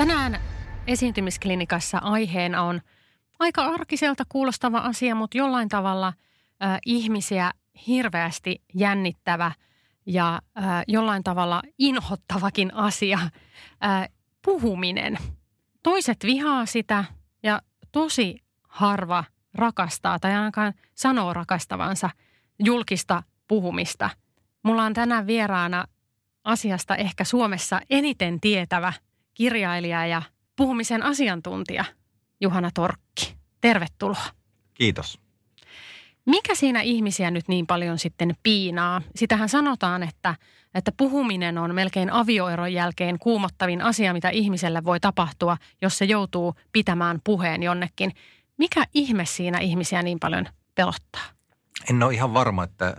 Tänään esiintymisklinikassa aiheena on aika arkiselta kuulostava asia, mutta jollain tavalla äh, ihmisiä hirveästi jännittävä ja äh, jollain tavalla inhottavakin asia, äh, puhuminen. Toiset vihaa sitä ja tosi harva rakastaa tai ainakaan sanoo rakastavansa julkista puhumista. Mulla on tänään vieraana asiasta ehkä Suomessa eniten tietävä – kirjailija ja puhumisen asiantuntija Juhana Torkki. Tervetuloa. Kiitos. Mikä siinä ihmisiä nyt niin paljon sitten piinaa? Sitähän sanotaan, että, että puhuminen on melkein avioeron jälkeen kuumottavin asia, mitä ihmiselle voi tapahtua, jos se joutuu pitämään puheen jonnekin. Mikä ihme siinä ihmisiä niin paljon pelottaa? En ole ihan varma, että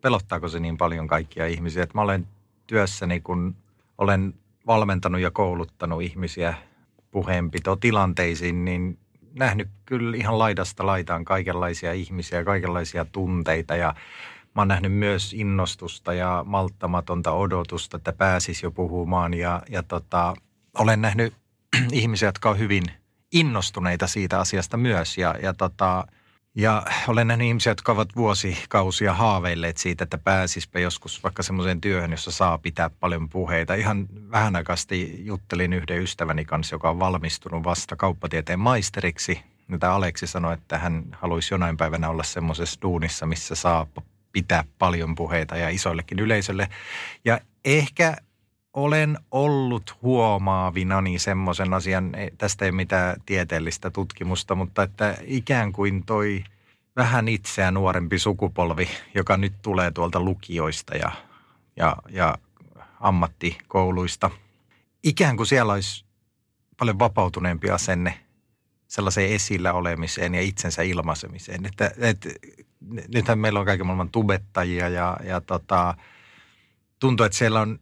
pelottaako se niin paljon kaikkia ihmisiä. Että mä olen työssäni, kun olen valmentanut ja kouluttanut ihmisiä puheenpitotilanteisiin, niin nähnyt kyllä ihan laidasta laitaan kaikenlaisia ihmisiä, kaikenlaisia tunteita. Ja mä oon nähnyt myös innostusta ja malttamatonta odotusta, että pääsis jo puhumaan. Ja, ja tota, olen nähnyt ihmisiä, jotka on hyvin innostuneita siitä asiasta myös. Ja, ja tota, ja olen nähnyt ihmisiä, jotka ovat vuosikausia haaveilleet siitä, että pääsispä joskus vaikka semmoiseen työhön, jossa saa pitää paljon puheita. Ihan vähän aikaisesti juttelin yhden ystäväni kanssa, joka on valmistunut vasta kauppatieteen maisteriksi. Mitä Aleksi sanoi, että hän haluaisi jonain päivänä olla semmoisessa duunissa, missä saa pitää paljon puheita ja isoillekin yleisölle. Ja ehkä olen ollut huomaavinani semmoisen asian, tästä ei ole mitään tieteellistä tutkimusta, mutta että ikään kuin toi vähän itseä nuorempi sukupolvi, joka nyt tulee tuolta lukioista ja, ja, ja ammattikouluista, ikään kuin siellä olisi paljon vapautuneempi asenne sellaiseen esillä olemiseen ja itsensä ilmaisemiseen. Että, et, nythän meillä on kaiken maailman tubettajia ja, ja tota, tuntuu, että siellä on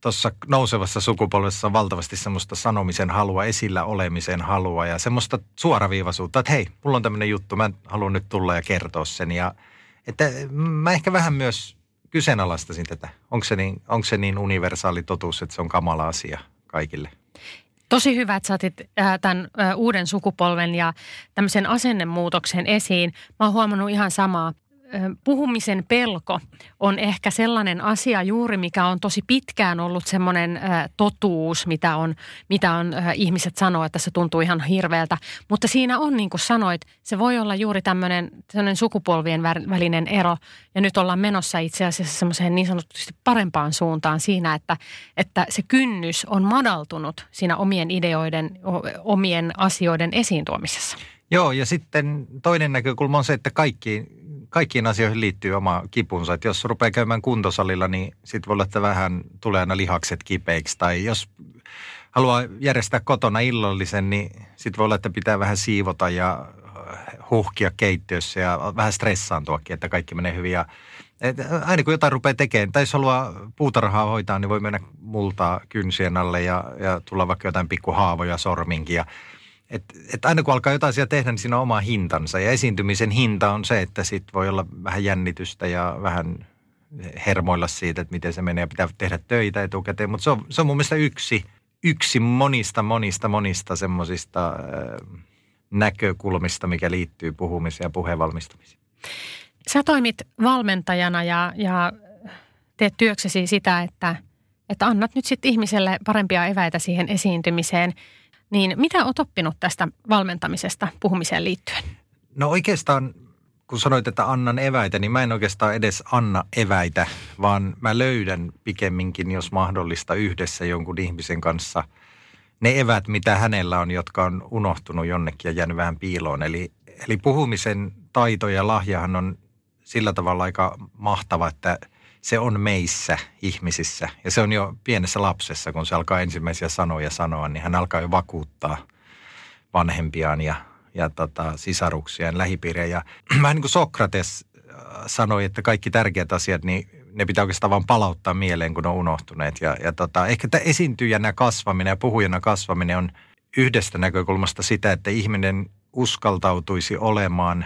tuossa nousevassa sukupolvessa valtavasti semmoista sanomisen halua, esillä olemisen halua ja semmoista suoraviivaisuutta, että hei, mulla on tämmöinen juttu, mä haluan nyt tulla ja kertoa sen. Ja, että mä ehkä vähän myös kyseenalaistasin tätä. Onko se, niin, onko se niin universaali totuus, että se on kamala asia kaikille? Tosi hyvä, että saatit tämän uuden sukupolven ja tämmöisen asennemuutoksen esiin. Mä oon huomannut ihan samaa puhumisen pelko on ehkä sellainen asia juuri, mikä on tosi pitkään ollut semmoinen totuus, mitä on, mitä on ihmiset sanoo, että se tuntuu ihan hirveältä. Mutta siinä on, niin kuin sanoit, se voi olla juuri tämmöinen, sukupolvien välinen ero. Ja nyt ollaan menossa itse asiassa semmoiseen niin sanotusti parempaan suuntaan siinä, että, että se kynnys on madaltunut siinä omien ideoiden, omien asioiden esiin tuomisessa. Joo, ja sitten toinen näkökulma on se, että kaikki kaikkiin asioihin liittyy oma kipunsa. Että jos rupeaa käymään kuntosalilla, niin sitten voi olla, että vähän tulee aina lihakset kipeiksi. Tai jos haluaa järjestää kotona illallisen, niin sitten voi olla, että pitää vähän siivota ja äh, huhkia keittiössä ja vähän stressaantuakin, että kaikki menee hyvin. Ja, et aina kun jotain rupeaa tekemään, tai jos haluaa puutarhaa hoitaa, niin voi mennä multaa kynsien alle ja, ja tulla vaikka jotain pikkuhaavoja sorminkin. Ja et, et aina kun alkaa jotain siellä tehdä, niin siinä on oma hintansa. Ja esiintymisen hinta on se, että sit voi olla vähän jännitystä ja vähän hermoilla siitä, että miten se menee ja pitää tehdä töitä etukäteen. Mutta se se on mun mielestä yksi, yksi monista, monista, monista semmoisista näkökulmista, mikä liittyy puhumiseen ja puheen valmistamiseen. Sä toimit valmentajana ja, ja teet työksesi sitä, että, että annat nyt sitten ihmiselle parempia eväitä siihen esiintymiseen – niin mitä olet oppinut tästä valmentamisesta puhumiseen liittyen? No oikeastaan, kun sanoit, että annan eväitä, niin mä en oikeastaan edes anna eväitä, vaan mä löydän pikemminkin, jos mahdollista, yhdessä jonkun ihmisen kanssa ne evät, mitä hänellä on, jotka on unohtunut jonnekin ja jäänyt vähän piiloon. Eli, eli puhumisen taito ja lahjahan on sillä tavalla aika mahtava, että se on meissä ihmisissä. Ja se on jo pienessä lapsessa, kun se alkaa ensimmäisiä sanoja sanoa, niin hän alkaa jo vakuuttaa vanhempiaan ja, ja tota, sisaruksiaan, lähipiiriä. Ja vähän niin kuin Sokrates äh, sanoi, että kaikki tärkeät asiat, niin ne pitää oikeastaan vaan palauttaa mieleen, kun ne on unohtuneet. Ja, ja tota, ehkä tämä esiintyjänä kasvaminen ja puhujana kasvaminen on yhdestä näkökulmasta sitä, että ihminen uskaltautuisi olemaan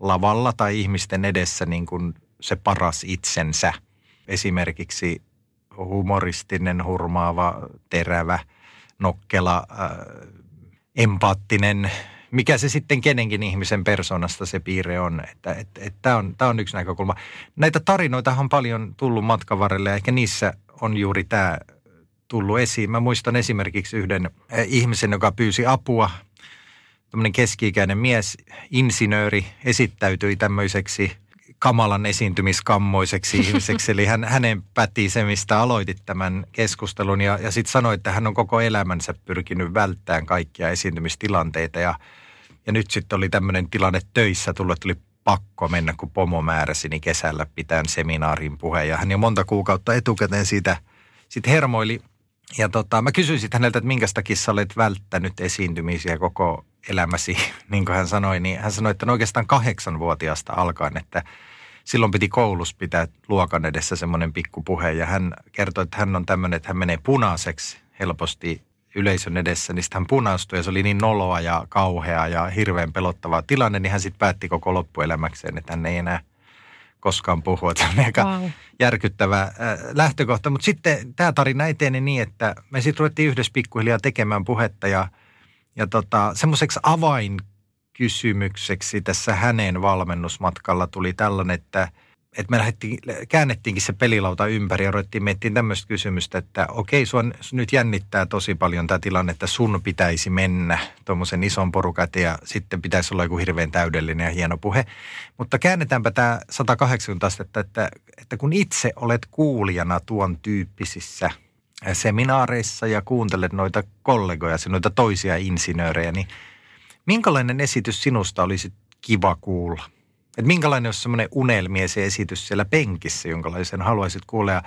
lavalla tai ihmisten edessä niin kuin se paras itsensä. Esimerkiksi humoristinen, hurmaava, terävä, nokkela, äh, empaattinen, mikä se sitten kenenkin ihmisen persoonasta se piirre on. Että, että, että tämä, on, on yksi näkökulma. Näitä tarinoita on paljon tullut matkan varrelle ja ehkä niissä on juuri tämä tullut esiin. Mä muistan esimerkiksi yhden äh, ihmisen, joka pyysi apua. Tämmöinen keski-ikäinen mies, insinööri, esittäytyi tämmöiseksi – kamalan esiintymiskammoiseksi ihmiseksi. Eli hän, hänen päti se, mistä aloitit tämän keskustelun ja, ja sitten sanoi, että hän on koko elämänsä pyrkinyt välttämään kaikkia esiintymistilanteita ja, ja nyt sitten oli tämmöinen tilanne töissä tullut, että oli pakko mennä, kun pomo määräsi niin kesällä pitään seminaarin puheen ja hän jo monta kuukautta etukäteen siitä sit hermoili. Ja tota, mä kysyisin häneltä, että minkä takia sä olet välttänyt esiintymisiä koko elämäsi, niin kuin hän sanoi, niin hän sanoi, että no oikeastaan kahdeksanvuotiaasta alkaen, että silloin piti koulussa pitää luokan edessä semmoinen pikkupuhe. Ja hän kertoi, että hän on tämmöinen, että hän menee punaiseksi helposti yleisön edessä, niin hän punaistui ja se oli niin noloa ja kauhea ja hirveän pelottava tilanne, niin hän sitten päätti koko loppuelämäkseen, että hän ei enää koskaan puhua. Tämä on aika wow. järkyttävä äh, lähtökohta. Mutta sitten tämä tarina eteni niin, että me sitten ruvettiin yhdessä pikkuhiljaa tekemään puhetta ja, ja tota, semmoiseksi avain kysymykseksi tässä hänen valmennusmatkalla tuli tällainen, että, että me lähdettiin, käännettiinkin se pelilauta ympäri ja ruvettiin miettimään tämmöistä kysymystä, että okei, sua nyt jännittää tosi paljon tämä tilanne, että sun pitäisi mennä tuommoisen ison porukat ja sitten pitäisi olla joku hirveän täydellinen ja hieno puhe. Mutta käännetäänpä tämä 180 astetta, että, että kun itse olet kuulijana tuon tyyppisissä seminaareissa ja kuuntelet noita kollegoja, noita toisia insinöörejä, niin – Minkälainen esitys sinusta olisi kiva kuulla? Et minkälainen olisi semmoinen unelmien se esitys siellä penkissä, jonkalaisen haluaisit kuulla? Ja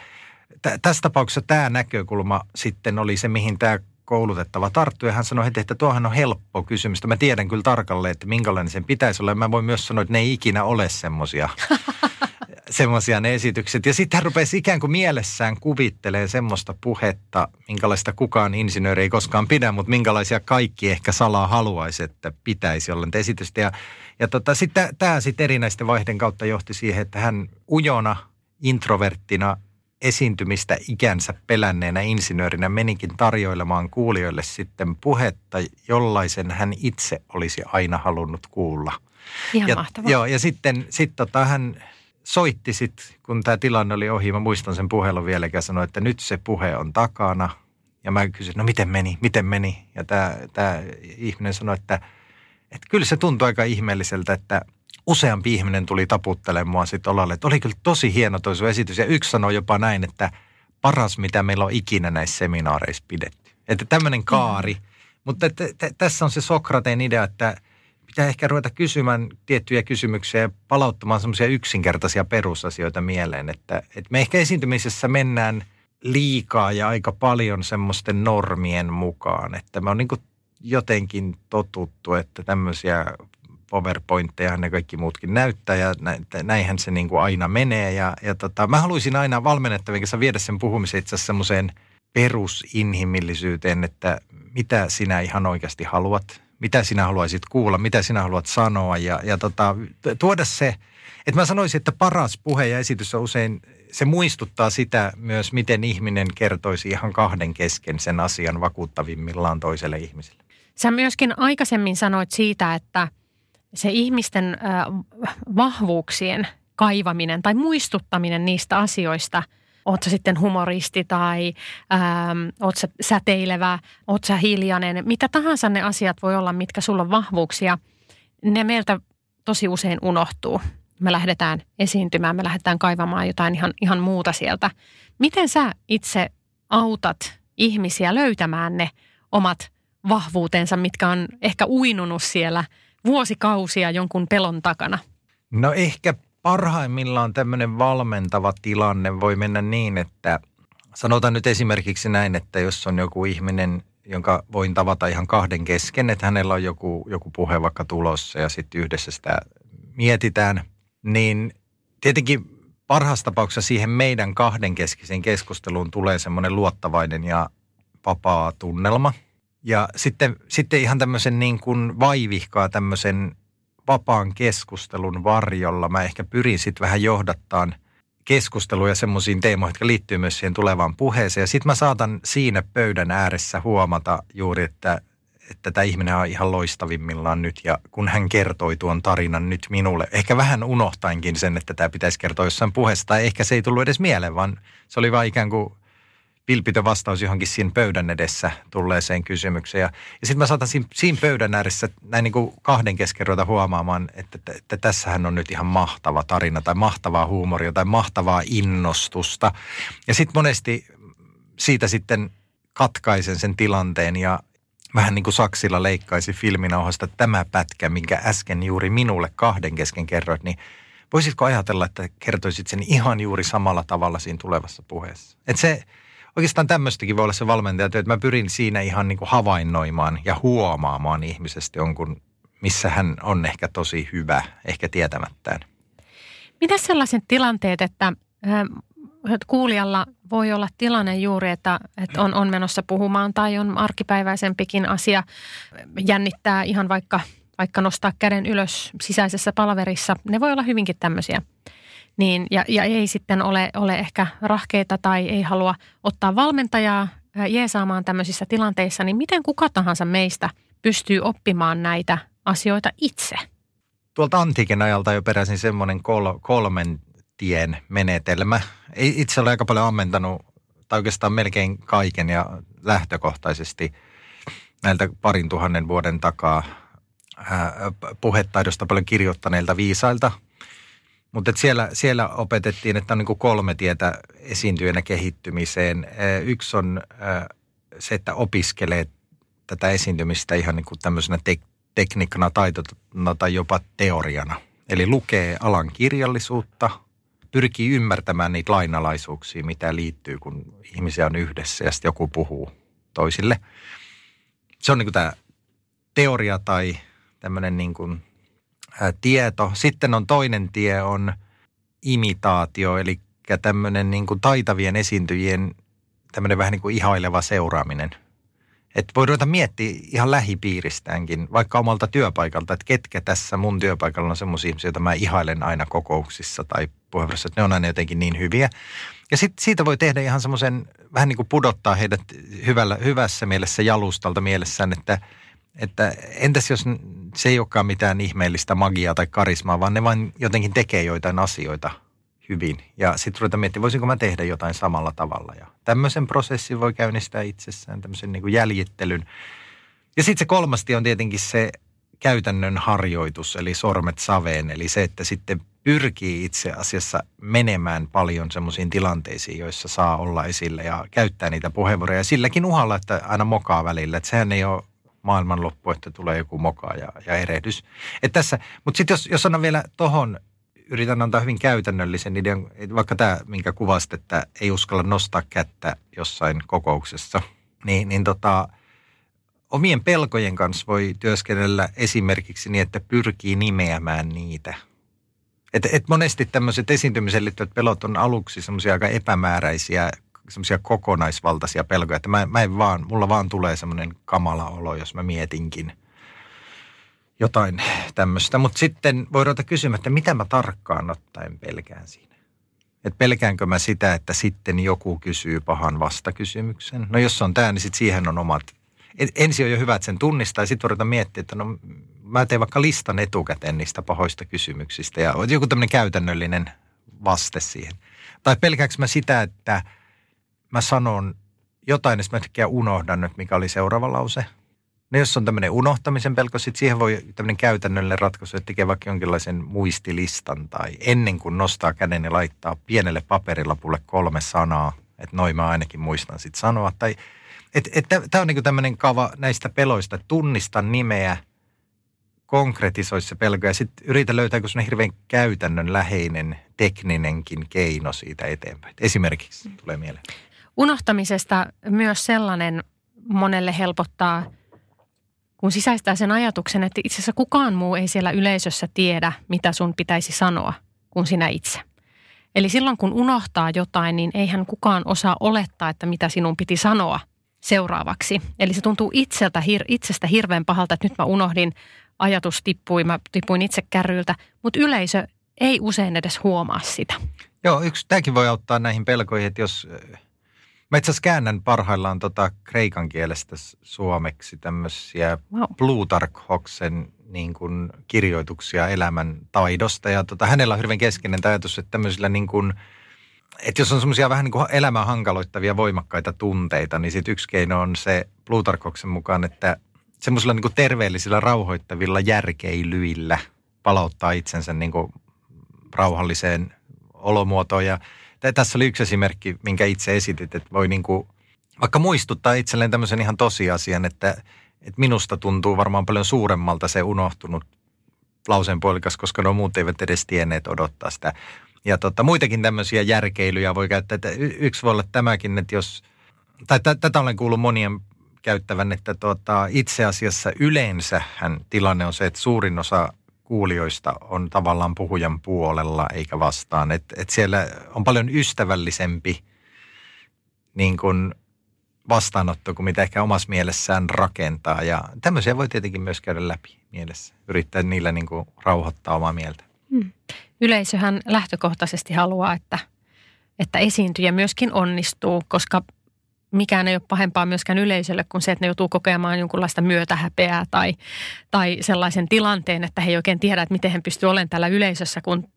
t- tässä tapauksessa tämä näkökulma sitten oli se, mihin tämä koulutettava tarttui. Ja hän sanoi heti, että tuohan on helppo kysymys. Mä tiedän kyllä tarkalleen, että minkälainen sen pitäisi olla. Mä voin myös sanoa, että ne ei ikinä ole semmoisia. semmoisia ne esitykset. Ja sitten hän rupesi ikään kuin mielessään kuvittelee semmoista puhetta, minkälaista kukaan insinööri ei koskaan pidä, mutta minkälaisia kaikki ehkä salaa haluaisi, että pitäisi olla esitystä. Ja, ja tota, sitten tämä sitten erinäisten vaihden kautta johti siihen, että hän ujona, introverttina esiintymistä ikänsä pelänneenä insinöörinä menikin tarjoilemaan kuulijoille sitten puhetta, jollaisen hän itse olisi aina halunnut kuulla. Ihan ja, mahtavaa. Joo, ja sitten sit tota, hän soitti sitten, kun tämä tilanne oli ohi. Mä muistan sen puhelun vielä ja sanoi, että nyt se puhe on takana. Ja mä kysyin, no miten meni, miten meni? Ja tämä, tämä ihminen sanoi, että, että kyllä se tuntui aika ihmeelliseltä, että useampi ihminen tuli taputtelemaan sitten olalle. Että oli kyllä tosi hieno toi sun esitys. Ja yksi sanoi jopa näin, että paras, mitä meillä on ikinä näissä seminaareissa pidetty. Että tämmöinen kaari. Mm. Mutta t- t- tässä on se Sokrateen idea, että – pitää ehkä ruveta kysymään tiettyjä kysymyksiä ja palauttamaan semmoisia yksinkertaisia perusasioita mieleen. Että, että me ehkä esiintymisessä mennään liikaa ja aika paljon semmoisten normien mukaan. Että me on niin jotenkin totuttu, että tämmöisiä PowerPointteja ne kaikki muutkin näyttää ja näinhän se niin kuin aina menee. Ja, ja tota, mä haluaisin aina valmennettavien kanssa viedä sen puhumisen itse asiassa semmoiseen perusinhimillisyyteen, että mitä sinä ihan oikeasti haluat mitä sinä haluaisit kuulla, mitä sinä haluat sanoa ja, ja tota, tuoda se, että mä sanoisin, että paras puhe ja esitys on usein, se muistuttaa sitä myös, miten ihminen kertoisi ihan kahden kesken sen asian vakuuttavimmillaan toiselle ihmiselle. Sä myöskin aikaisemmin sanoit siitä, että se ihmisten vahvuuksien kaivaminen tai muistuttaminen niistä asioista – oot sä sitten humoristi tai ähm, oot sä säteilevä, oot sä hiljainen, mitä tahansa ne asiat voi olla, mitkä sulla on vahvuuksia, ne meiltä tosi usein unohtuu. Me lähdetään esiintymään, me lähdetään kaivamaan jotain ihan, ihan muuta sieltä. Miten sä itse autat ihmisiä löytämään ne omat vahvuutensa, mitkä on ehkä uinunut siellä vuosikausia jonkun pelon takana? No ehkä parhaimmillaan tämmöinen valmentava tilanne voi mennä niin, että sanotaan nyt esimerkiksi näin, että jos on joku ihminen, jonka voin tavata ihan kahden kesken, että hänellä on joku, joku puhe vaikka tulossa ja sitten yhdessä sitä mietitään, niin tietenkin parhaassa tapauksessa siihen meidän kahdenkeskisen keskusteluun tulee semmoinen luottavainen ja vapaa tunnelma. Ja sitten, sitten ihan tämmöisen niin kuin vaivihkaa tämmöisen vapaan keskustelun varjolla. Mä ehkä pyrin sitten vähän johdattaan keskusteluja semmoisiin teemoihin, jotka liittyy myös siihen tulevaan puheeseen. Ja sitten mä saatan siinä pöydän ääressä huomata juuri, että että tämä ihminen on ihan loistavimmillaan nyt. Ja kun hän kertoi tuon tarinan nyt minulle, ehkä vähän unohtainkin sen, että tämä pitäisi kertoa jossain puheessa. Tai ehkä se ei tullut edes mieleen, vaan se oli vain ikään kuin vilpitön vastaus johonkin siinä pöydän edessä tulleeseen kysymykseen. Ja, ja sitten mä saatan siinä, siinä pöydän ääressä näin niin kuin kahden kesken ruveta huomaamaan, että, että, että tässähän on nyt ihan mahtava tarina tai mahtavaa huumoria tai mahtavaa innostusta. Ja sitten monesti siitä sitten katkaisen sen tilanteen ja, vähän niin kuin saksilla leikkaisi filminauhasta tämä pätkä, minkä äsken juuri minulle kahden kesken kerroit, niin voisitko ajatella, että kertoisit sen ihan juuri samalla tavalla siinä tulevassa puheessa? Että se, oikeastaan tämmöistäkin voi olla se valmentajatyö, että mä pyrin siinä ihan niin kuin havainnoimaan ja huomaamaan ihmisestä jonkun, missä hän on ehkä tosi hyvä, ehkä tietämättään. Mitä sellaiset tilanteet, että kuulijalla voi olla tilanne juuri, että, että on, on menossa puhumaan tai on arkipäiväisempikin asia, jännittää ihan vaikka, vaikka nostaa käden ylös sisäisessä palaverissa. Ne voi olla hyvinkin tämmöisiä. Niin, ja, ja ei sitten ole, ole ehkä rahkeita tai ei halua ottaa valmentajaa jeesaamaan tämmöisissä tilanteissa, niin miten kuka tahansa meistä pystyy oppimaan näitä asioita itse? Tuolta antiikin ajalta jo peräisin semmoinen kol, kolmen tien menetelmä. Itse olen aika paljon ammentanut, tai oikeastaan melkein kaiken ja lähtökohtaisesti näiltä parin tuhannen vuoden takaa puhetaidosta paljon kirjoittaneilta viisailta. Mutta siellä, siellä opetettiin, että on niin kolme tietä esiintyjänä kehittymiseen. Yksi on se, että opiskelee tätä esiintymistä ihan niin kuin tämmöisenä tek- tekniikkana, taitona tai jopa teoriana. Eli lukee alan kirjallisuutta – pyrkii ymmärtämään niitä lainalaisuuksia, mitä liittyy, kun ihmisiä on yhdessä ja sitten joku puhuu toisille. Se on niin kuin tämä teoria tai tämmöinen niin kuin, tieto. Sitten on toinen tie on imitaatio, eli tämmöinen niin kuin taitavien esiintyjien tämmöinen vähän niin kuin ihaileva seuraaminen – että voi ruveta miettiä ihan lähipiiristäänkin, vaikka omalta työpaikalta, että ketkä tässä mun työpaikalla on semmoisia ihmisiä, joita mä ihailen aina kokouksissa tai puheenvuorossa, että ne on aina jotenkin niin hyviä. Ja sitten siitä voi tehdä ihan semmoisen, vähän niin kuin pudottaa heidät hyvällä, hyvässä mielessä jalustalta mielessään, että, että entäs jos se ei olekaan mitään ihmeellistä magiaa tai karismaa, vaan ne vain jotenkin tekee joitain asioita hyvin. Ja sitten ruvetaan miettimään, voisinko mä tehdä jotain samalla tavalla. Ja tämmöisen prosessin voi käynnistää itsessään, tämmöisen niin kuin jäljittelyn. Ja sitten se kolmasti on tietenkin se käytännön harjoitus, eli sormet saveen. Eli se, että sitten pyrkii itse asiassa menemään paljon semmoisiin tilanteisiin, joissa saa olla esillä ja käyttää niitä puheenvuoroja. Ja silläkin uhalla, että aina mokaa välillä. Että sehän ei ole maailmanloppu, että tulee joku moka ja, ja erehdys. Et tässä, mutta sitten jos, jos sanon vielä tohon yritän antaa hyvin käytännöllisen idean, vaikka tämä, minkä kuvasit, että ei uskalla nostaa kättä jossain kokouksessa, niin, niin tota, omien pelkojen kanssa voi työskennellä esimerkiksi niin, että pyrkii nimeämään niitä. Et, et monesti tämmöiset esiintymiseen liittyvät pelot on aluksi semmoisia aika epämääräisiä, semmoisia kokonaisvaltaisia pelkoja, että mä, mä en vaan, mulla vaan tulee semmoinen kamala olo, jos mä mietinkin – jotain tämmöistä. Mutta sitten voi ruveta kysymään, että mitä mä tarkkaan ottaen pelkään siinä. Että pelkäänkö mä sitä, että sitten joku kysyy pahan vastakysymyksen. No jos on tämä, niin sitten siihen on omat. Ensin on jo hyvä, että sen tunnistaa ja sitten voidaan miettiä, että no mä teen vaikka listan etukäteen niistä pahoista kysymyksistä ja joku tämmöinen käytännöllinen vaste siihen. Tai pelkääkö mä sitä, että mä sanon jotain sitten mä unohdan nyt, mikä oli seuraava lause – No jos on tämmöinen unohtamisen pelko, sitten siihen voi tämmöinen käytännöllinen ratkaisu, että tekee vaikka jonkinlaisen muistilistan tai ennen kuin nostaa käden ja laittaa pienelle paperilapulle kolme sanaa, että noin mä ainakin muistan sitten sanoa. Tai, Tämä on niinku tämmöinen kava näistä peloista, tunnista nimeä, konkretisoi se pelko ja sitten yritä löytää joku hirveän käytännönläheinen tekninenkin keino siitä eteenpäin. Esimerkiksi tulee mieleen. Unohtamisesta myös sellainen monelle helpottaa, kun sisäistää sen ajatuksen, että itse asiassa kukaan muu ei siellä yleisössä tiedä, mitä sun pitäisi sanoa kuin sinä itse. Eli silloin kun unohtaa jotain, niin eihän kukaan osaa olettaa, että mitä sinun piti sanoa seuraavaksi. Eli se tuntuu itseltä, itsestä hirveän pahalta, että nyt mä unohdin, ajatus tippui, mä tippuin itse kärryiltä, mutta yleisö ei usein edes huomaa sitä. Joo, yksi, tämäkin voi auttaa näihin pelkoihin, että jos Mä itse asiassa käännän parhaillaan tota kreikan kielestä suomeksi tämmöisiä wow. Plutarkhoksen niin kuin kirjoituksia elämän taidosta. Ja tota, hänellä on hyvin keskeinen ajatus, että tämmöisillä niin kuin, että jos on semmoisia vähän niin kuin elämää hankaloittavia voimakkaita tunteita, niin sitten yksi keino on se Plutarkhoksen mukaan, että semmoisilla niin kuin terveellisillä rauhoittavilla järkeilyillä palauttaa itsensä niin kuin rauhalliseen olomuotoon. Ja tässä oli yksi esimerkki, minkä itse esitit, että voi niin kuin, vaikka muistuttaa itselleen tämmöisen ihan tosiasian, että, että minusta tuntuu varmaan paljon suuremmalta se unohtunut lauseen puolikas, koska no muut eivät edes tienneet odottaa sitä. Ja tota, muitakin tämmöisiä järkeilyjä voi käyttää. Että yksi voi olla tämäkin, että jos, tai t- tätä olen kuullut monien käyttävän, että tota, itse asiassa yleensähän tilanne on se, että suurin osa kuulijoista on tavallaan puhujan puolella eikä vastaan. Että et siellä on paljon ystävällisempi niin kuin vastaanotto kuin mitä ehkä omassa mielessään rakentaa. Ja tämmöisiä voi tietenkin myös käydä läpi mielessä. Yrittää niillä niin kuin rauhoittaa omaa mieltä. Hmm. Yleisöhän lähtökohtaisesti haluaa, että, että esiintyjä myöskin onnistuu, koska mikään ei ole pahempaa myöskään yleisölle kuin se, että ne joutuu kokemaan jonkunlaista myötähäpeää tai, tai sellaisen tilanteen, että he ei oikein tiedä, että miten he pystyvät olemaan täällä yleisössä, kun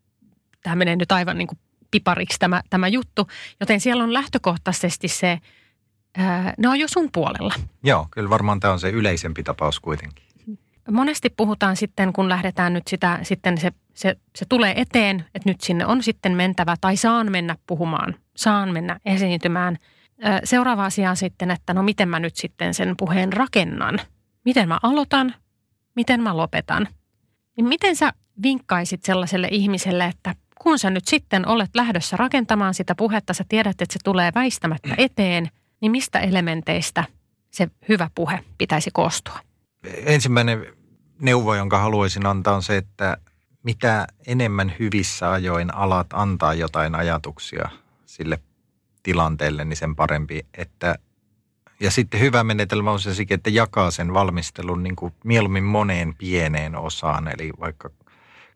tämä menee nyt aivan niin kuin pipariksi tämä, tämä juttu. Joten siellä on lähtökohtaisesti se, ää, ne on jo sun puolella. Joo, kyllä varmaan tämä on se yleisempi tapaus kuitenkin. Monesti puhutaan sitten, kun lähdetään nyt sitä, sitten se, se, se tulee eteen, että nyt sinne on sitten mentävä tai saan mennä puhumaan, saan mennä esiintymään – Seuraava asia on sitten, että no miten mä nyt sitten sen puheen rakennan. Miten mä aloitan, miten mä lopetan. Niin miten sä vinkkaisit sellaiselle ihmiselle, että kun sä nyt sitten olet lähdössä rakentamaan sitä puhetta, sä tiedät, että se tulee väistämättä eteen, niin mistä elementeistä se hyvä puhe pitäisi koostua? Ensimmäinen neuvo, jonka haluaisin antaa on se, että mitä enemmän hyvissä ajoin alat antaa jotain ajatuksia sille tilanteelle, niin sen parempi. Että, ja sitten hyvä menetelmä on se että jakaa sen valmistelun niin kuin mieluummin moneen pieneen osaan. Eli vaikka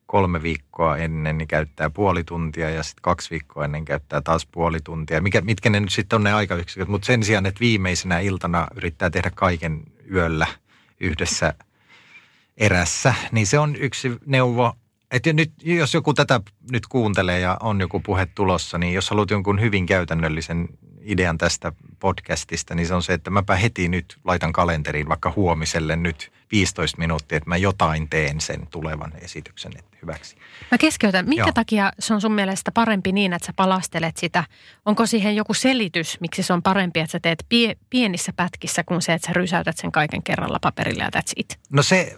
kolme viikkoa ennen niin käyttää puoli tuntia ja sitten kaksi viikkoa ennen käyttää taas puoli tuntia. Mikä, mitkä ne nyt sitten on ne aikayksiköt, mutta sen sijaan, että viimeisenä iltana yrittää tehdä kaiken yöllä yhdessä erässä, niin se on yksi neuvo että nyt, jos joku tätä nyt kuuntelee ja on joku puhe tulossa, niin jos haluat jonkun hyvin käytännöllisen idean tästä podcastista, niin se on se, että mäpä heti nyt laitan kalenteriin vaikka huomiselle nyt 15 minuuttia, että mä jotain teen sen tulevan esityksen hyväksi. Mä keskeytän. Minkä Joo. takia se on sun mielestä parempi niin, että sä palastelet sitä? Onko siihen joku selitys, miksi se on parempi, että sä teet pie- pienissä pätkissä kuin se, että sä rysäytät sen kaiken kerralla paperille ja that's it? No se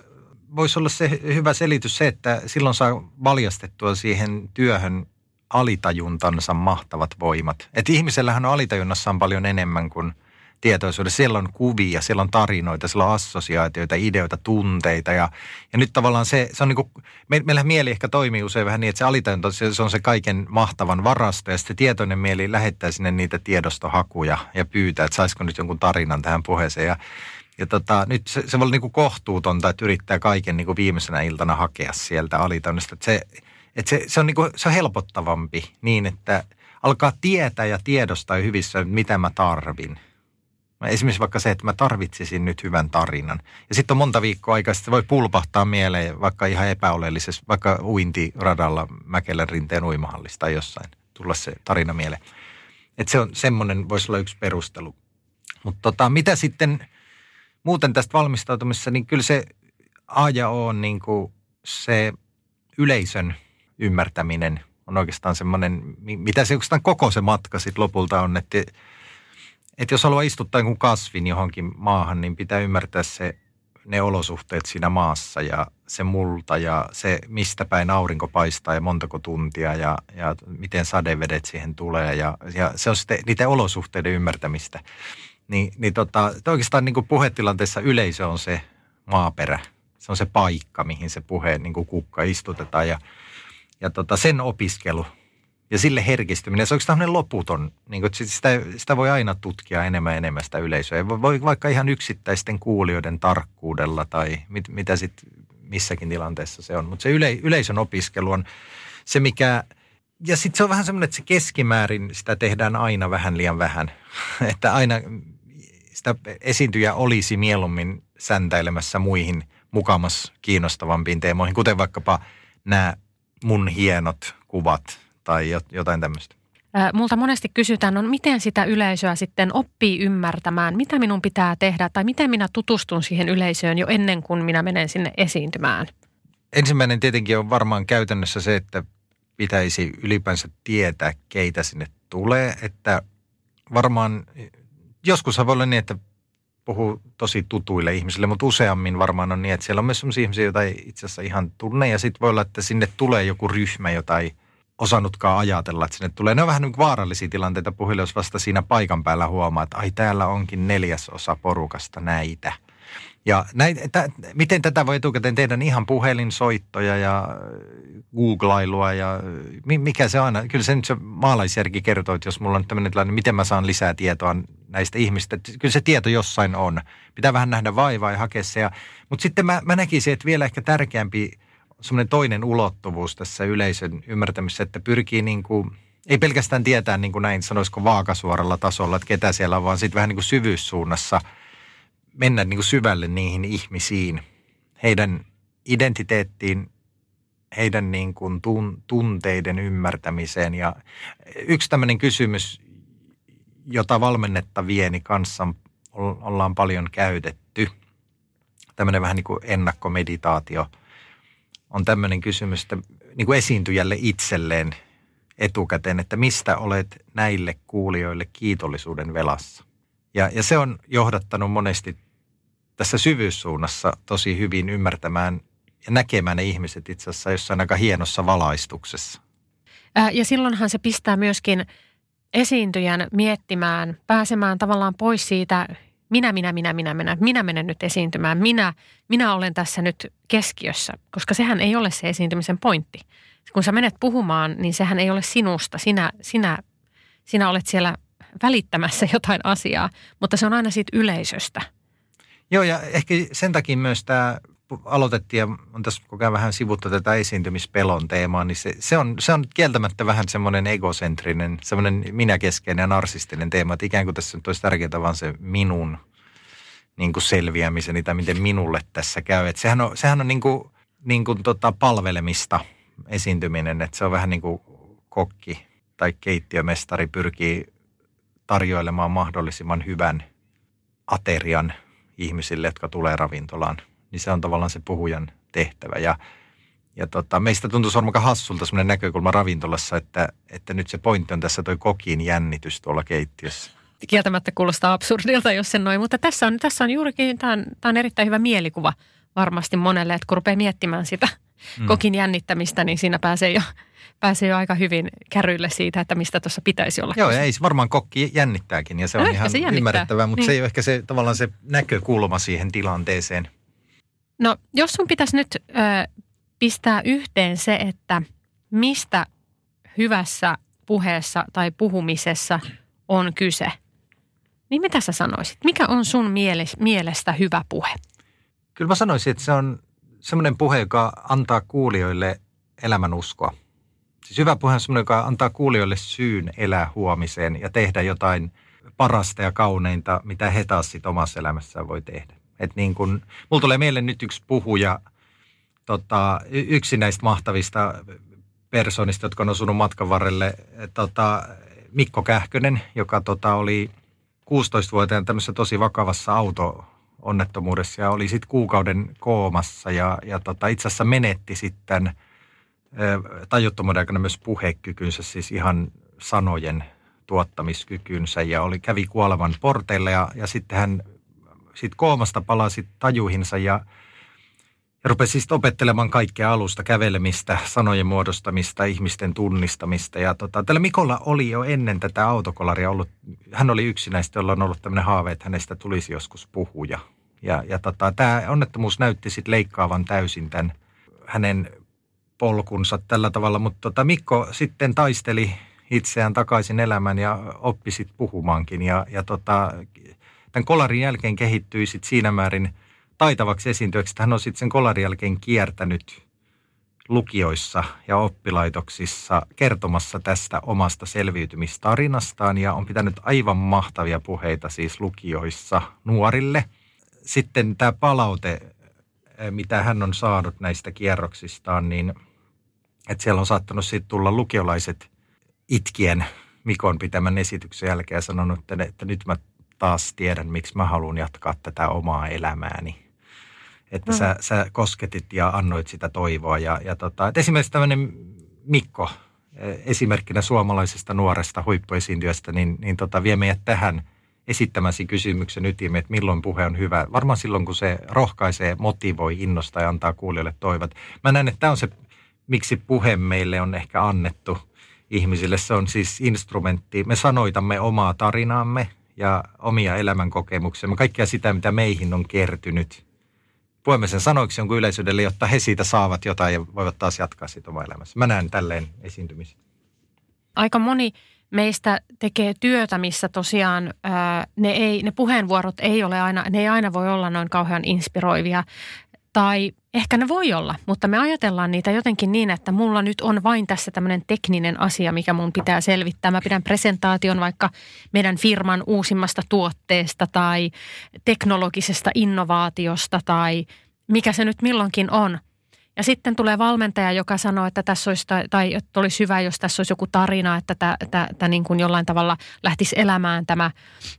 voisi olla se hyvä selitys se, että silloin saa valjastettua siihen työhön alitajuntansa mahtavat voimat. Että ihmisellähän on alitajunnassa paljon enemmän kuin tietoisuudessa. Siellä on kuvia, siellä on tarinoita, siellä on assosiaatioita, ideoita, tunteita. Ja, ja nyt tavallaan se, se on niin kuin, me, meillä mieli ehkä toimii usein vähän niin, että se alitajunta se, se on se kaiken mahtavan varasto. Ja sitten tietoinen mieli lähettää sinne niitä tiedostohakuja ja pyytää, että saisiko nyt jonkun tarinan tähän puheeseen. Ja ja tota, nyt se, se voi olla niin kuin kohtuutonta, että yrittää kaiken niin kuin viimeisenä iltana hakea sieltä alitannasta. Että se, että se, se, on niin kuin, se on helpottavampi niin, että alkaa tietää ja tiedostaa hyvissä, mitä mä tarvin. Esimerkiksi vaikka se, että mä tarvitsisin nyt hyvän tarinan. Ja sitten on monta viikkoa aikaa, se voi pulpahtaa mieleen vaikka ihan epäoleellisessa, vaikka uintiradalla Mäkelän rinteen uimahallista tai jossain, tulla se tarina mieleen. Että se on semmoinen, voisi olla yksi perustelu. Mutta tota, mitä sitten muuten tästä valmistautumisessa, niin kyllä se A ja O on niin kuin se yleisön ymmärtäminen on oikeastaan semmoinen, mitä se oikeastaan koko se matka sitten lopulta on, että, että jos haluaa istuttaa jonkun kasvin johonkin maahan, niin pitää ymmärtää se ne olosuhteet siinä maassa ja se multa ja se, mistä päin aurinko paistaa ja montako tuntia ja, ja miten sadevedet siihen tulee. Ja, ja se on sitten niiden olosuhteiden ymmärtämistä. Niin, niin tota, oikeastaan niin kuin puhetilanteessa yleisö on se maaperä. Se on se paikka, mihin se puheen niin kuin kukka istutetaan ja, ja tota, sen opiskelu – ja sille herkistyminen, se on tämmöinen loputon, niin kuin, sitä, sitä voi aina tutkia enemmän ja enemmän sitä yleisöä. Voi vaikka ihan yksittäisten kuulijoiden tarkkuudella tai mit, mitä sitten missäkin tilanteessa se on. Mutta se yle, yleisön opiskelu on se, mikä, ja sitten se on vähän semmoinen, että se keskimäärin sitä tehdään aina vähän liian vähän. että aina sitä esiintyjä olisi mieluummin säntäilemässä muihin mukamas kiinnostavampiin teemoihin, kuten vaikkapa nämä mun hienot kuvat – tai jotain tämmöistä. Multa monesti kysytään, on no miten sitä yleisöä sitten oppii ymmärtämään, mitä minun pitää tehdä tai miten minä tutustun siihen yleisöön jo ennen kuin minä menen sinne esiintymään. Ensimmäinen tietenkin on varmaan käytännössä se, että pitäisi ylipäänsä tietää, keitä sinne tulee. Että varmaan, joskus voi olla niin, että puhuu tosi tutuille ihmisille, mutta useammin varmaan on niin, että siellä on myös sellaisia ihmisiä, joita ei itse asiassa ihan tunne. Ja sitten voi olla, että sinne tulee joku ryhmä, jota ei osannutkaan ajatella, että sinne tulee. Ne on vähän niin vaarallisia tilanteita puhille, jos vasta siinä paikan päällä huomaa, että ai täällä onkin neljäsosa porukasta näitä. Ja näitä, miten tätä voi etukäteen tehdä, niin ihan puhelinsoittoja ja googlailua ja mikä se on. Kyllä se nyt se maalaisjärki kertoo, että jos mulla on tämmöinen tilanne, niin miten mä saan lisää tietoa näistä ihmistä. Kyllä se tieto jossain on. Pitää vähän nähdä vaivaa ja hakea se. Mutta sitten mä, mä näkisin, että vielä ehkä tärkeämpi semmoinen toinen ulottuvuus tässä yleisön ymmärtämisessä, että pyrkii niin kuin, ei pelkästään tietää niin kuin näin sanoisiko vaakasuoralla tasolla, että ketä siellä on, vaan sitten vähän niin kuin syvyyssuunnassa mennä niin kuin syvälle niihin ihmisiin, heidän identiteettiin, heidän niin kuin tun, tunteiden ymmärtämiseen. Ja yksi tämmöinen kysymys, jota valmennettavieni kanssa ollaan paljon käytetty, tämmöinen vähän niin kuin ennakkomeditaatio – on tämmöinen kysymys, että niin kuin esiintyjälle itselleen etukäteen, että mistä olet näille kuulijoille kiitollisuuden velassa. Ja, ja se on johdattanut monesti tässä syvyyssuunnassa tosi hyvin ymmärtämään ja näkemään ne ihmiset itse asiassa jossain aika hienossa valaistuksessa. Ja silloinhan se pistää myöskin esiintyjän miettimään, pääsemään tavallaan pois siitä minä, minä, minä, minä, minä, minä menen nyt esiintymään, minä, minä olen tässä nyt keskiössä, koska sehän ei ole se esiintymisen pointti. Kun sä menet puhumaan, niin sehän ei ole sinusta, sinä, sinä, sinä olet siellä välittämässä jotain asiaa, mutta se on aina siitä yleisöstä. Joo, ja ehkä sen takia myös tämä aloitettiin ja on tässä koko ajan vähän sivuttu tätä esiintymispelon teemaa, niin se, se, on, se on kieltämättä vähän semmoinen egocentrinen, semmoinen minäkeskeinen ja narsistinen teema, että ikään kuin tässä nyt olisi tärkeää vaan se minun niin kuin selviämiseni tai miten minulle tässä käy. Että sehän on, sehän on niin kuin, niin kuin tota palvelemista esiintyminen, että se on vähän niin kuin kokki tai keittiömestari pyrkii tarjoilemaan mahdollisimman hyvän aterian ihmisille, jotka tulee ravintolaan – niin se on tavallaan se puhujan tehtävä. Ja, ja tota, meistä tuntuu sormaka hassulta sellainen näkökulma ravintolassa, että, että nyt se pointti on tässä toi kokin jännitys tuolla keittiössä. Kieltämättä kuulostaa absurdilta, jos sen noin, mutta tässä on, tässä on juurikin, tämä on, tämä on erittäin hyvä mielikuva varmasti monelle, että kun rupeaa miettimään sitä mm. kokin jännittämistä, niin siinä pääsee jo, pääsee jo aika hyvin kärryille siitä, että mistä tuossa pitäisi olla. Joo, ei varmaan kokki jännittääkin ja se on no, ihan se ymmärrettävää, mutta niin. se ei ole ehkä se tavallaan se näkökulma siihen tilanteeseen – No jos sun pitäisi nyt ö, pistää yhteen se, että mistä hyvässä puheessa tai puhumisessa on kyse, niin mitä sä sanoisit? Mikä on sun mielestä hyvä puhe? Kyllä mä sanoisin, että se on semmoinen puhe, joka antaa kuulijoille elämän uskoa. Siis hyvä puhe on semmoinen, joka antaa kuulijoille syyn elää huomiseen ja tehdä jotain parasta ja kauneinta, mitä he taas sit omassa elämässään voi tehdä. Että niin kun, mulla tulee mieleen nyt yksi puhuja, tota, yksi näistä mahtavista persoonista, jotka on osunut matkan varrelle, tota, Mikko Kähkönen, joka tota, oli 16-vuotiaan tämmöisessä tosi vakavassa auto-onnettomuudessa ja oli sitten kuukauden koomassa ja, ja tota, itse asiassa menetti sitten tajuttomuuden aikana myös puhekykynsä, siis ihan sanojen tuottamiskykynsä ja oli, kävi kuolevan porteille ja, ja sitten hän siitä koomasta palasi tajuihinsa ja, ja rupesi siis opettelemaan kaikkea alusta, kävelemistä, sanojen muodostamista, ihmisten tunnistamista. Ja tota, tällä Mikolla oli jo ennen tätä autokolaria ollut, hän oli yksi näistä, jolla on ollut tämmöinen haave, että hänestä tulisi joskus puhuja. Ja, ja tota, tämä onnettomuus näytti sitten leikkaavan täysin tämän hänen polkunsa tällä tavalla, mutta tota, Mikko sitten taisteli itseään takaisin elämään ja oppi sitten puhumaankin. Ja, ja tota, tämän kolarin jälkeen kehittyi sitten siinä määrin taitavaksi esiintyjäksi, että hän on sitten sen kolarin jälkeen kiertänyt lukioissa ja oppilaitoksissa kertomassa tästä omasta selviytymistarinastaan ja on pitänyt aivan mahtavia puheita siis lukioissa nuorille. Sitten tämä palaute, mitä hän on saanut näistä kierroksistaan, niin että siellä on saattanut sitten tulla lukiolaiset itkien Mikon pitämän esityksen jälkeen sanonut, että, että nyt mä taas tiedän, miksi mä haluan jatkaa tätä omaa elämääni. Että mm. sä, sä kosketit ja annoit sitä toivoa. Ja, ja tota, että esimerkiksi tämmöinen Mikko, e, esimerkkinä suomalaisesta nuoresta huippuesiintyjästä, niin, niin tota, vie meidät tähän esittämäsi kysymyksen ytimeen, että milloin puhe on hyvä. Varmaan silloin, kun se rohkaisee, motivoi, innostaa ja antaa kuulijoille toivot. Mä näen, että tämä on se, miksi puhe meille on ehkä annettu – ihmisille. Se on siis instrumentti. Me sanoitamme omaa tarinaamme ja omia elämänkokemuksia, kaikkea sitä, mitä meihin on kertynyt. Puhumme sen sanoiksi jonkun yleisöydelle, jotta he siitä saavat jotain ja voivat taas jatkaa siitä omaa elämässä. Mä näen tälleen esiintymisen. Aika moni meistä tekee työtä, missä tosiaan ää, ne, ei, ne puheenvuorot ei ole aina, ne ei aina voi olla noin kauhean inspiroivia. Tai ehkä ne voi olla, mutta me ajatellaan niitä jotenkin niin, että mulla nyt on vain tässä tämmöinen tekninen asia, mikä mun pitää selvittää. Mä pidän presentaation vaikka meidän firman uusimmasta tuotteesta tai teknologisesta innovaatiosta tai mikä se nyt milloinkin on. Ja sitten tulee valmentaja, joka sanoo, että tässä olisi, tai että olisi hyvä, jos tässä olisi joku tarina, että tämä niin kuin jollain tavalla lähtisi elämään tämä,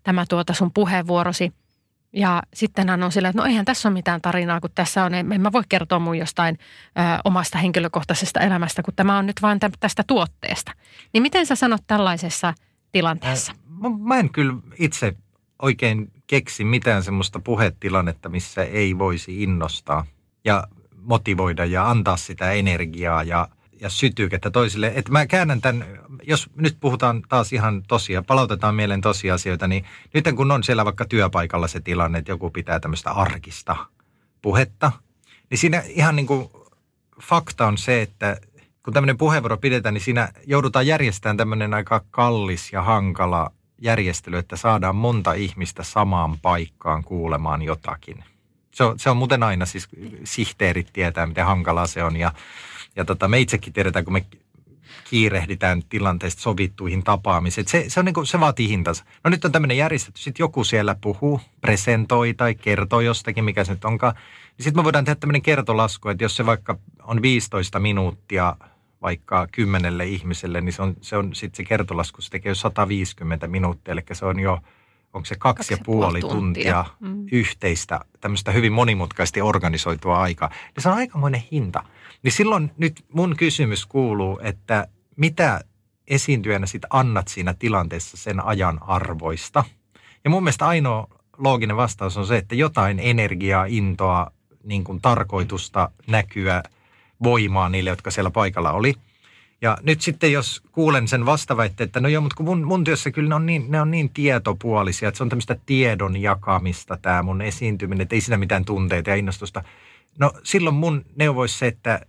tämä tuota sun puheenvuorosi – ja sitten hän on silleen, että no eihän tässä ole mitään tarinaa, kun tässä on, en mä voi kertoa mun jostain ö, omasta henkilökohtaisesta elämästä, kun tämä on nyt vain tästä tuotteesta. Niin miten sä sanot tällaisessa tilanteessa? Mä, mä en kyllä itse oikein keksi mitään semmoista puhetilannetta, missä ei voisi innostaa ja motivoida ja antaa sitä energiaa ja – ja sytykettä toisille. Että mä käännän tämän, jos nyt puhutaan taas ihan tosia, palautetaan mieleen tosiasioita, niin nyt kun on siellä vaikka työpaikalla se tilanne, että joku pitää tämmöistä arkista puhetta, niin siinä ihan niin kuin fakta on se, että kun tämmöinen puheenvuoro pidetään, niin siinä joudutaan järjestämään tämmöinen aika kallis ja hankala järjestely, että saadaan monta ihmistä samaan paikkaan kuulemaan jotakin. Se on, se on muuten aina, siis sihteerit tietää, miten hankalaa se on ja ja tota, me itsekin tiedetään, kun me kiirehditään tilanteesta sovittuihin tapaamisiin. Se, se, on niin kuin, se vaatii hintansa. No nyt on tämmöinen järjestetty, sitten joku siellä puhuu, presentoi tai kertoo jostakin, mikä se nyt onkaan. Niin sitten me voidaan tehdä tämmöinen kertolasku, että jos se vaikka on 15 minuuttia vaikka kymmenelle ihmiselle, niin se on, se on sitten se kertolasku, se tekee jo 150 minuuttia, eli se on jo, onko se kaksi, kaksi ja puoli tuntia, tuntia mm. yhteistä, tämmöistä hyvin monimutkaisesti organisoitua aikaa. Ja se on aikamoinen hinta. Niin silloin nyt mun kysymys kuuluu, että mitä esiintyjänä sit annat siinä tilanteessa sen ajan arvoista? Ja mun mielestä ainoa looginen vastaus on se, että jotain energiaa, intoa, niin kuin tarkoitusta, näkyä, voimaa niille, jotka siellä paikalla oli. Ja nyt sitten jos kuulen sen vastaväitteen, että no joo, mutta kun mun, mun työssä kyllä ne on, niin, ne on niin tietopuolisia, että se on tämmöistä tiedon jakamista tämä mun esiintyminen, että ei siinä mitään tunteita ja innostusta. No silloin mun neuvoisi se, että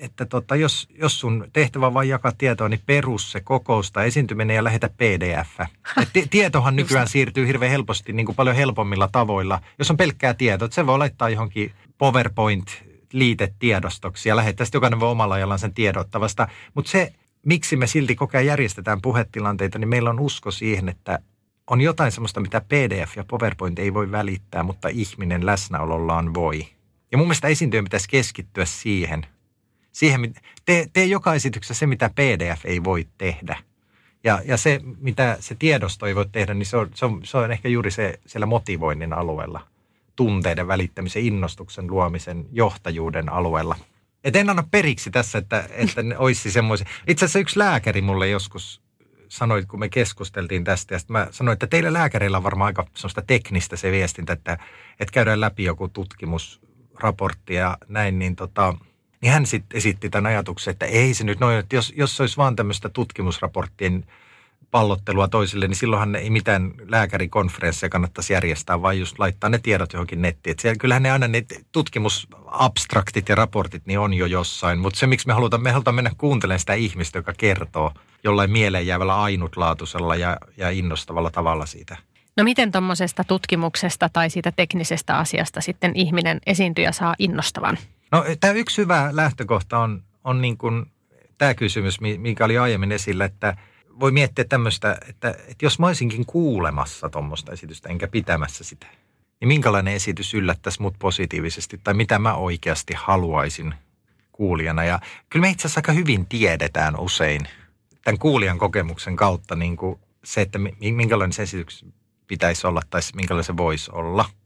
että tota, jos, jos sun tehtävä on vain jakaa tietoa, niin perus se kokousta esiintyminen ja lähetä pdf. Et tietohan nykyään siirtyy hirveän helposti niin kuin paljon helpommilla tavoilla. Jos on pelkkää tietoa, että se voi laittaa johonkin PowerPoint liitetiedostoksi ja lähettää sitten jokainen voi omalla ajallaan sen tiedottavasta. Mutta se, miksi me silti koko ajan järjestetään puhetilanteita, niin meillä on usko siihen, että on jotain sellaista, mitä PDF ja PowerPoint ei voi välittää, mutta ihminen läsnäolollaan voi. Ja mun mielestä esiintyjän pitäisi keskittyä siihen – siihen, tee, tee joka esityksessä se, mitä PDF ei voi tehdä. Ja, ja se, mitä se tiedosto ei voi tehdä, niin se on, se on, se on ehkä juuri se siellä motivoinnin alueella. Tunteiden välittämisen, innostuksen luomisen, johtajuuden alueella. Et en anna periksi tässä, että, että ne olisi semmoisia. Itse asiassa yksi lääkäri mulle joskus sanoit, kun me keskusteltiin tästä, ja mä sanoin, että teillä lääkärillä on varmaan aika sellaista teknistä se viestintä, että, että käydään läpi joku tutkimusraportti ja näin, niin tota, niin hän sitten esitti tämän ajatuksen, että ei se nyt noin, että jos, jos olisi vaan tämmöistä tutkimusraporttien pallottelua toisille, niin silloinhan ei mitään lääkärikonferensseja kannattaisi järjestää, vaan just laittaa ne tiedot johonkin nettiin. Et siellä, kyllähän ne aina ne tutkimusabstraktit ja raportit niin on jo jossain, mutta se miksi me halutaan, me halutaan mennä kuuntelemaan sitä ihmistä, joka kertoo jollain mieleen jäävällä ainutlaatuisella ja, ja innostavalla tavalla siitä. No miten tuommoisesta tutkimuksesta tai siitä teknisestä asiasta sitten ihminen esiintyjä saa innostavan? No tämä yksi hyvä lähtökohta on, on niin kuin tämä kysymys, mikä oli aiemmin esillä, että voi miettiä tämmöistä, että, että jos mä olisinkin kuulemassa tuommoista esitystä enkä pitämässä sitä, niin minkälainen esitys yllättäisi mut positiivisesti tai mitä mä oikeasti haluaisin kuulijana. Ja kyllä me itse asiassa aika hyvin tiedetään usein tämän kuulijan kokemuksen kautta niin kuin se, että minkälainen se esitys pitäisi olla tai minkälainen se voisi olla –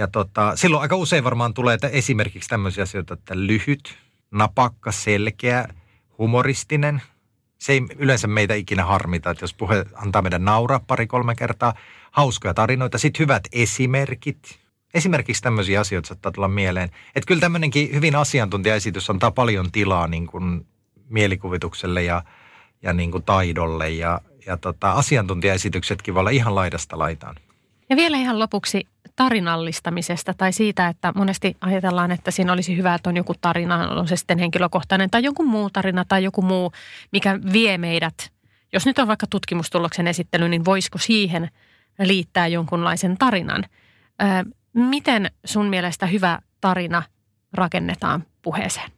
ja tota, silloin aika usein varmaan tulee että esimerkiksi tämmöisiä asioita, että lyhyt, napakka, selkeä, humoristinen. Se ei yleensä meitä ikinä harmita, että jos puhe antaa meidän nauraa pari-kolme kertaa. Hauskoja tarinoita, sitten hyvät esimerkit. Esimerkiksi tämmöisiä asioita saattaa tulla mieleen. Että kyllä tämmöinenkin hyvin asiantuntijaesitys antaa paljon tilaa niin kuin mielikuvitukselle ja, ja niin kuin taidolle. Ja, ja tota, asiantuntijaesityksetkin voi olla ihan laidasta laitaan. Ja vielä ihan lopuksi tarinallistamisesta tai siitä, että monesti ajatellaan, että siinä olisi hyvä, että on joku tarina, on se sitten henkilökohtainen tai joku muu tarina tai joku muu, mikä vie meidät. Jos nyt on vaikka tutkimustuloksen esittely, niin voisiko siihen liittää jonkunlaisen tarinan? miten sun mielestä hyvä tarina rakennetaan puheeseen?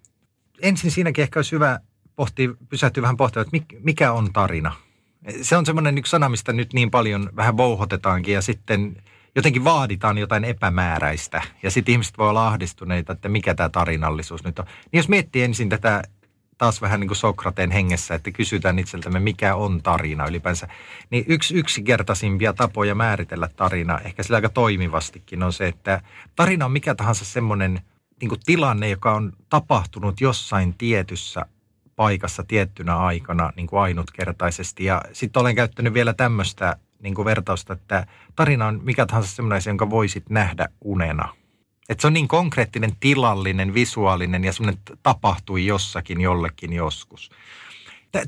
Ensin siinäkin ehkä olisi hyvä pohtia, pysähtyä vähän pohtimaan, että mikä on tarina? Se on semmoinen yksi sana, mistä nyt niin paljon vähän vouhotetaankin ja sitten jotenkin vaaditaan jotain epämääräistä. Ja sitten ihmiset voi olla ahdistuneita, että mikä tämä tarinallisuus nyt on. Niin jos miettii ensin tätä taas vähän niin kuin Sokrateen hengessä, että kysytään itseltämme, mikä on tarina ylipäänsä. Niin yksi yksinkertaisimpia tapoja määritellä tarina, ehkä sillä aika toimivastikin, on se, että tarina on mikä tahansa semmoinen niin tilanne, joka on tapahtunut jossain tietyssä paikassa tiettynä aikana niin kuin ainutkertaisesti. Ja sitten olen käyttänyt vielä tämmöistä niin kuin vertausta, että tarina on mikä tahansa semmoinen jonka voisit nähdä unena. Että se on niin konkreettinen, tilallinen, visuaalinen ja semmoinen tapahtui jossakin jollekin joskus.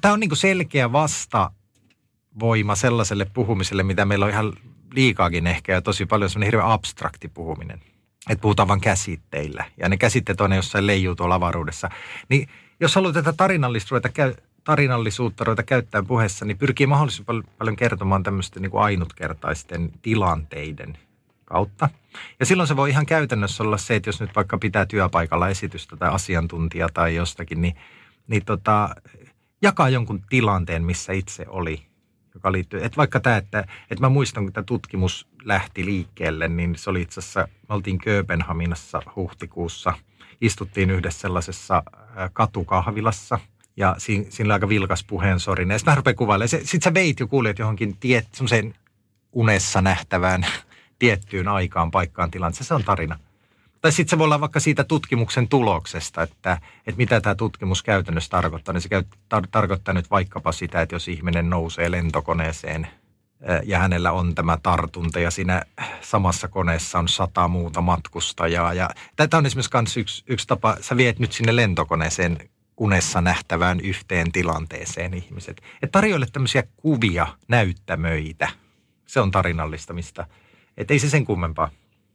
Tämä on niin kuin selkeä vastavoima sellaiselle puhumiselle, mitä meillä on ihan liikaakin ehkä ja tosi paljon semmoinen hirveän abstrakti puhuminen. Että puhutaan vain käsitteillä ja ne käsitteet on jossain leijuu tuolla avaruudessa. Niin jos haluat tätä tarinallisuutta, käy, tarinallisuutta ruveta käyttää puheessa, niin pyrkii mahdollisimman paljon kertomaan tämmöisten niin kuin ainutkertaisten tilanteiden kautta. Ja silloin se voi ihan käytännössä olla se, että jos nyt vaikka pitää työpaikalla esitystä tai asiantuntija tai jostakin, niin, niin tota, jakaa jonkun tilanteen, missä itse oli, joka liittyy. Että vaikka tämä, että, että mä muistan, kun tämä tutkimus lähti liikkeelle, niin se oli itse asiassa, me oltiin Kööpenhaminassa huhtikuussa – istuttiin yhdessä sellaisessa katukahvilassa ja siinä, siinä oli aika vilkas puheensorin. Ja sitten mä rupean kuvailemaan. Sitten sä veit jo kuulijat johonkin tiet, semmoiseen unessa nähtävään tiettyyn aikaan, paikkaan, tilanteeseen. Se on tarina. Tai sitten se voi olla vaikka siitä tutkimuksen tuloksesta, että, että mitä tämä tutkimus käytännössä tarkoittaa. Niin se käy, tar- tarkoittaa nyt vaikkapa sitä, että jos ihminen nousee lentokoneeseen – ja hänellä on tämä tartunta ja siinä samassa koneessa on sata muuta matkustajaa. Ja tämä on esimerkiksi yksi, yksi tapa, sä viet nyt sinne lentokoneeseen unessa nähtävään yhteen tilanteeseen ihmiset. Et tarjoile tämmöisiä kuvia, näyttämöitä. Se on tarinallistamista. Että ei se sen kummempaa.